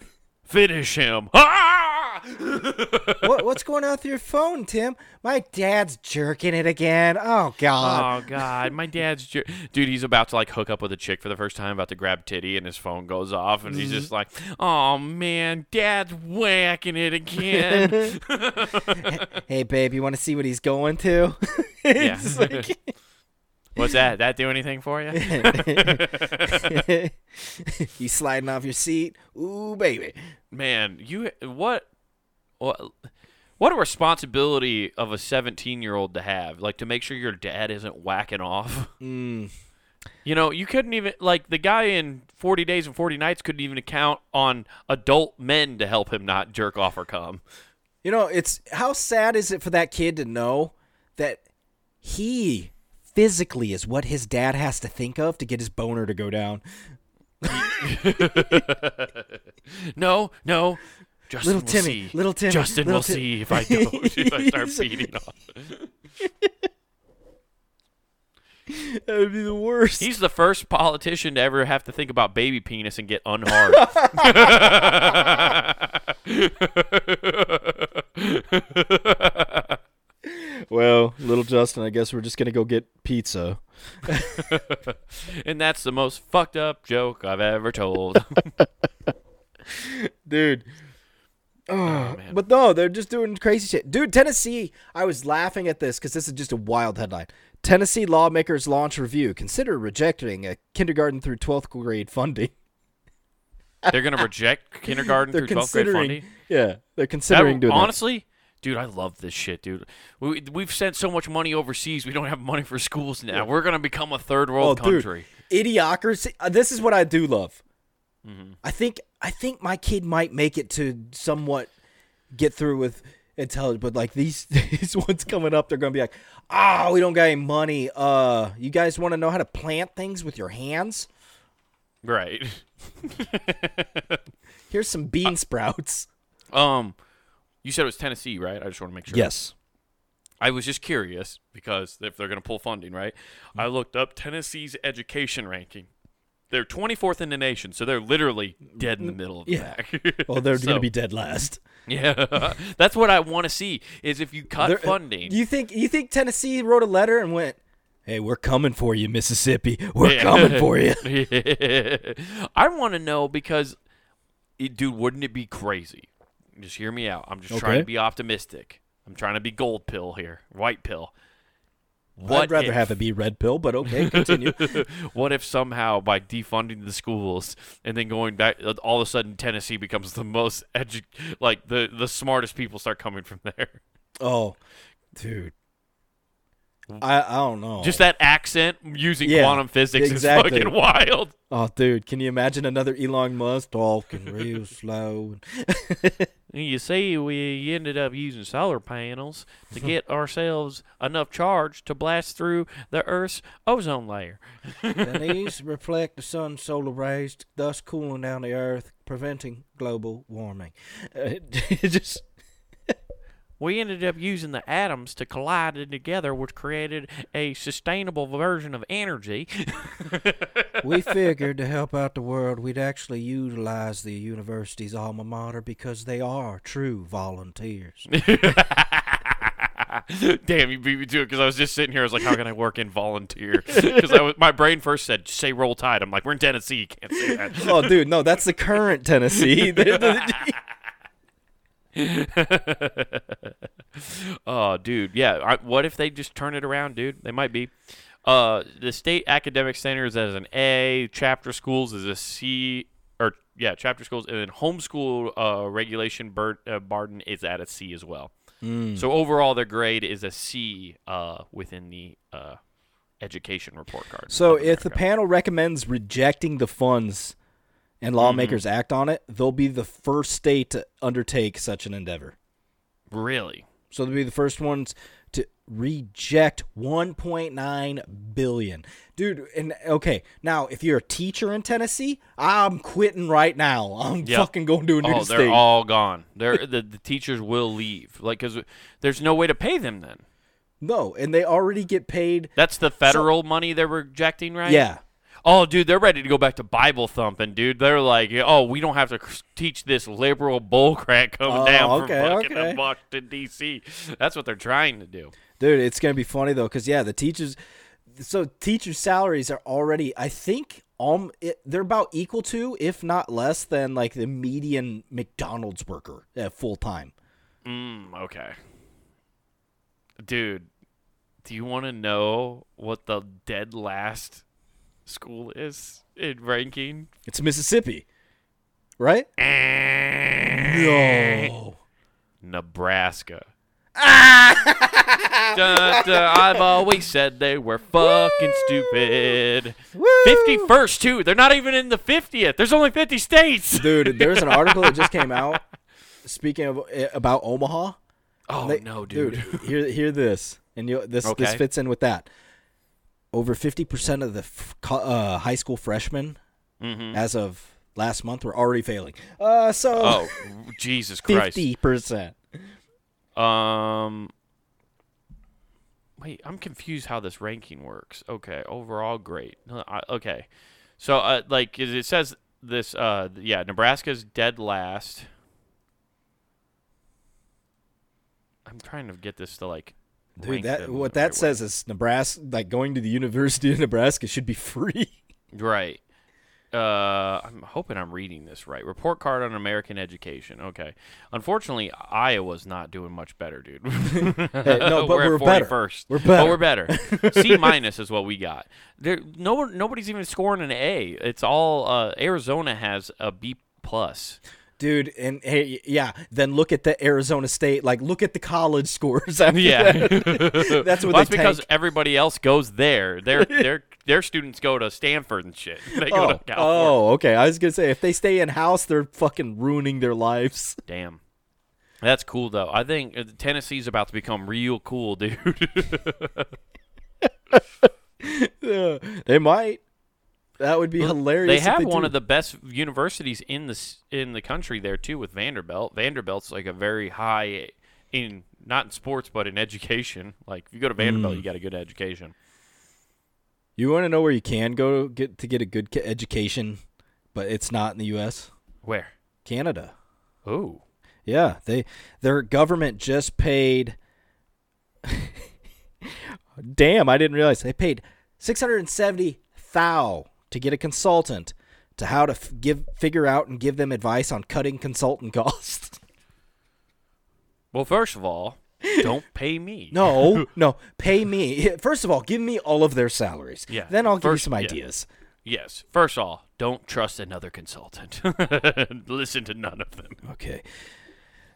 Finish him. Ah! what, what's going on with your phone, Tim? My dad's jerking it again. Oh God. Oh God, my dad's jer- dude. He's about to like hook up with a chick for the first time, about to grab titty, and his phone goes off, and he's just like, "Oh man, dad's whacking it again." Hey, babe, you want to see what he's going to? Yeah. Like- What's that? That do anything for you? you sliding off your seat? Ooh, baby. man, you what? What? What a responsibility of a 17 year old to have, like to make sure your dad isn't whacking off. Mm. You know, you couldn't even like the guy in 40 Days and 40 Nights couldn't even count on adult men to help him not jerk off or come. You know, it's how sad is it for that kid to know that he physically is what his dad has to think of to get his boner to go down. No, no. Justin Little will Timmy, see. little Timmy, Justin little will Tim- see if I go if I start beating on. That would be the worst. He's the first politician to ever have to think about baby penis and get unhard. Well, little Justin, I guess we're just gonna go get pizza. and that's the most fucked up joke I've ever told. dude. Oh, ah, man. But no, they're just doing crazy shit. Dude, Tennessee, I was laughing at this because this is just a wild headline. Tennessee lawmakers launch review. Consider rejecting a kindergarten through 12th grade funding. They're gonna reject kindergarten through 12th grade funding. yeah, they're That- considering doing that. honestly, dude, I love this shit, dude. We, we've sent so much money overseas. We don't have money for schools now. We're gonna become a third world Oh, dude. country. Idiocracy. uh, This is what I do love. Mm-hmm. I think I think my kid might make it to somewhat get through with intelligence, but like these these ones coming up, they're gonna be like, "Ah, we don't got any money. Uh, you guys want to know how to plant things with your hands? Right. Here's some bean sprouts." Um, you said it was Tennessee, right? I just want to make sure. Yes. I was just curious because if they're going to pull funding, right? I mm-hmm. looked up Tennessee's education ranking. They're 24th in the nation, so they're literally dead in the middle of the Yeah. pack. Well, they're So, gonna be dead last. Yeah, that's what I want to see. Is if you cut They're- uh, funding, You think you think Tennessee wrote a letter and went, "Hey, we're coming for you, Mississippi. We're Yeah. coming for you." I want to know because, dude, wouldn't it be crazy? Just hear me out. I'm just trying to be optimistic. I'm trying to be gold pill here, white pill. What I'd rather if- have it be red pill, but okay, continue. what if somehow by defunding the schools and then going back, all of a sudden Tennessee becomes the most edu- like the the smartest people start coming from there. oh, dude. I I don't know. Just that accent using Yeah, quantum physics exactly. is fucking wild. oh, dude, can you imagine another Elon Musk talking real slow? You see, we ended up using solar panels to get ourselves enough charge to blast through the Earth's ozone layer. and these reflect the sun's solar rays, thus cooling down the Earth, preventing global warming. Uh, just We ended up using the atoms to collide together, which created a sustainable version of energy. we figured to help out the world, we'd actually utilize the university's alma mater because they are true volunteers. Damn, you beat me to it because I was just sitting here. I was like, how can I work in volunteer? Because my brain first said, say roll tide. I'm like, we're in Tennessee. You can't say that. Oh, dude, no, that's the current Tennessee. Oh, dude, yeah. I, what if they just turn it around, dude? They might be. Uh, the state academic centers as an A, charter schools is a C, or yeah, charter schools, and then homeschool uh, regulation Bur- uh, Barden is at a C as well. So overall, their grade is a C uh, within the uh, education report card. so if the panel recommends rejecting the funds and lawmakers mm-hmm. act on it, they'll be the first state to undertake such an endeavor. really, So they'll be the first ones to reject 1.9 billion. Dude, and okay, now if you're a teacher in Tennessee, I'm quitting right now. I'm Yep. fucking going to a new oh, state. they're all gone. They're the, the teachers will leave, like because there's no way to pay them then. no, and they already get paid. That's the federal money they're rejecting, right? Yeah. Oh, dude, they're ready to go back to Bible thumping, dude. They're like, oh, we don't have to teach this liberal bullcrap coming Oh, down okay, from fucking okay. Washington D.C. That's what they're trying to do. Dude, it's going to be funny though cuz yeah, the teachers so teachers salaries are already I think um it, they're about equal to if not less than like the median McDonald's worker at full time. Mm, okay, dude. Do you want to know what the dead last school is in ranking? It's Mississippi. Right? No. Nebraska. Dun, dun, I've always said they were fucking stupid. Fifty first too. They're not even in the fiftieth. There's only fifty states. Dude, there's an article that just came out speaking of uh, about Omaha. Oh They- no, dude. hear hear this, and you this this fits in with that. Over fifty percent of the f- uh, high school freshmen, Mhm. as of last month, were already failing. Uh, so Oh, Jesus Christ. fifty percent. Um. Wait, I'm confused how this ranking works. Okay, overall great. Okay, so uh, like it it says this. Uh, yeah, Nebraska's dead last. I'm trying to get this to like. Dude, that what that right way. says is Nebraska, like going to the University of Nebraska, should be free. Right. Uh, I'm hoping I'm reading this right. Report card on American education. Okay. Unfortunately, Iowa's not doing much better, dude. no, but we're, we're at better. 41st. We're better. But we're better. C minus is what we got. There, no, nobody's even scoring an A. It's all uh, Arizona has a B plus. Dude, and hey, yeah, then look at the Arizona State. Like, look at the college scores. Yeah, that. That's what Well, that's because everybody else goes there. Their their their students go to Stanford and shit. They go Oh, to California. oh, okay. I was gonna say if they stay in house, they're fucking ruining their lives. Damn. That's cool though. I think uh, Tennessee's about to become real cool, dude. Yeah, they might. That would be hilarious. they have one do. of the best universities in the in the country there too with Vanderbilt. Vanderbilt's like a very high in not in sports but in education. Like if you go to Vanderbilt, Mm. you got a good education. You want to know where you can go get to get a good education, but it's not in the U.S. Where? Canada. Oh. Yeah, they their government just paid. Damn, I didn't realize they paid six hundred and seventy thou to get a consultant to how to f- give figure out and give them advice on cutting consultant costs. Well, first of all, don't pay me. No, no, pay me first of all. Give me all of their salaries. Yeah, then I'll give first- you some yeah. ideas. Yes. First of all, don't trust another consultant. Listen to none of them. Okay.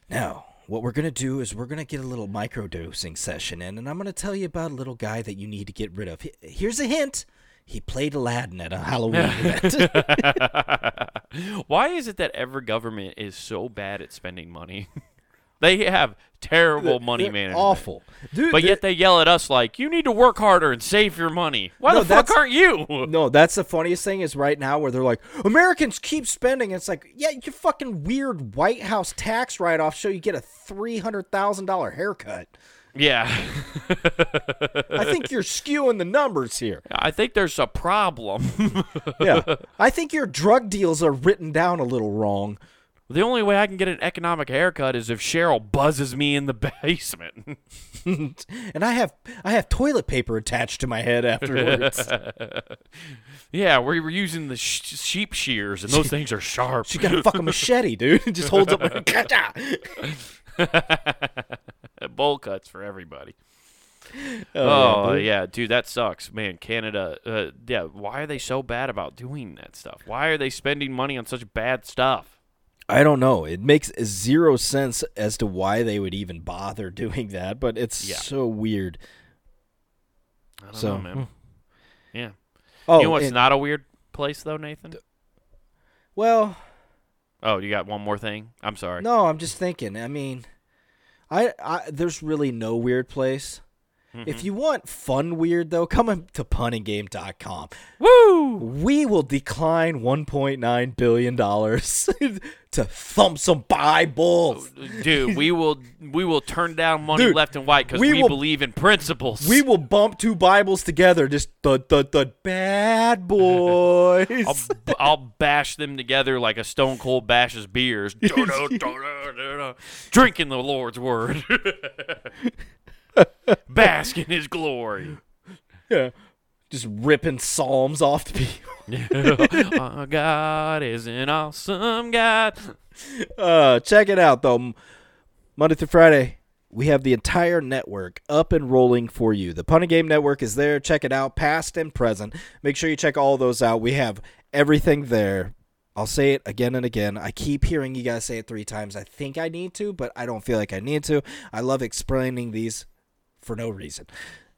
Now, what we're going to do is we're going to get a little microdosing session in, and I'm going to tell you about a little guy that you need to get rid of. Here's a hint. He played Aladdin at a Halloween event. Why is it that every government is so bad at spending money? they have terrible money They're management. Awful. Dude, But yet they yell at us like, "You need to work harder and save your money." Why No, the fuck aren't you? No, that's the funniest thing is right now where they're like, Americans keep spending. It's like, yeah, your fucking weird White House tax write off show you get a $300,000 haircut. Yeah, I think you're skewing the numbers here. I think there's a problem. Yeah. I think your drug deals are written down a little wrong. The only way I can get an economic haircut is if Cheryl buzzes me in the basement. and I have I have toilet paper attached to my head afterwards. yeah, we were using the sh- sheep shears, and those things are sharp. she got a fucking machete, dude. Just holds up. Bowl cuts for everybody. Oh, Oh, yeah, dude. yeah, dude, that sucks, man. Canada, uh, yeah. Why are they so bad about doing that stuff? Why are they spending money on such bad stuff? I don't know. It makes zero sense as to why they would even bother doing that, but it's Yeah. so weird. I don't So, know, man. Yeah. Oh, you know what's and- not a weird place though, Nathan? well, Oh, you got one more thing? I'm sorry. no. I'm just thinking. I mean, I, I there's really no weird place. Mm-hmm. If you want fun weird though, come to punandgame.com. Woo! We will decline 1.9 billion dollars to thump some Bibles. Dude, we will we will turn down money Dude, left and right because we we, will- believe in principles. We will bump two Bibles together. Just the the the bad boys. I'll, I'll bash them together like a Stone Cold bashes beers. Drinking the Lord's word. Bask in his glory. Yeah. Just ripping psalms off the people. Our God is an awesome God. Uh, check it out though. Monday through Friday, we have the entire network up and rolling for you. The Pun and Game Network is there. Check it out, past and present. Make sure you check all those out. We have everything there. I'll say it again and again. I keep hearing you guys say it three times. I think I need to, but I don't feel like I need to. I love explaining these for no reason.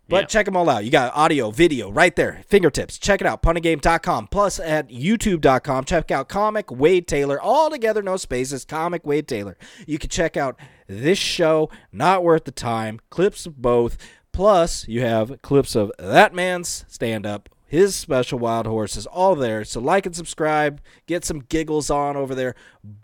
But Yeah. check them all out. You got audio, video right there, fingertips. Check it out, punandgame.com. Plus at youtube.com, check out Comic Wade Taylor, all together, no spaces, Comic Wade Taylor. You can check out this show, Not Worth the Time, clips of both. Plus, you have clips of that man's stand up, his special wild horses, all there. So like and subscribe, get some giggles on over there,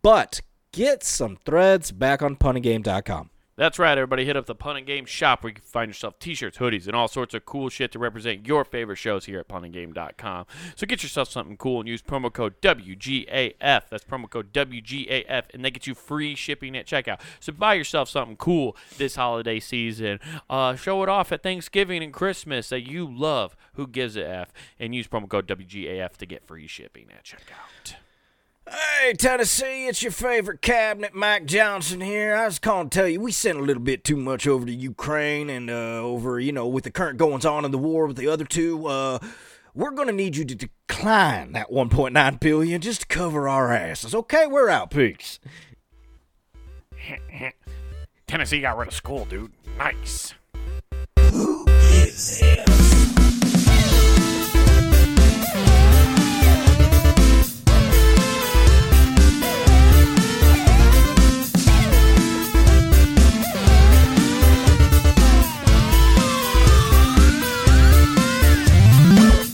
but get some threads back on punandgame.com. That's right, everybody. Hit up the Pun and Game shop where you can find yourself t-shirts, hoodies, and all sorts of cool shit to represent your favorite shows here at punandgame.com. So get yourself something cool and use promo code WGAF. That's promo code WGAF, and they get you free shipping at checkout. So buy yourself something cool this holiday season. Uh, show it off at Thanksgiving and Christmas that you love. Who gives a F? And use promo code WGAF to get free shipping at checkout. Hey, Tennessee, it's your favorite cabinet, Mike Johnson here. I was calling to tell you we sent a little bit too much over to Ukraine and uh, over, you know, with the current goings on in the war with the other two. Uh, we're going to need you to decline that 1.9 billion just to cover our asses. Okay, we're out. Peace. Tennessee got rid of school, dude. Nice. Who gives a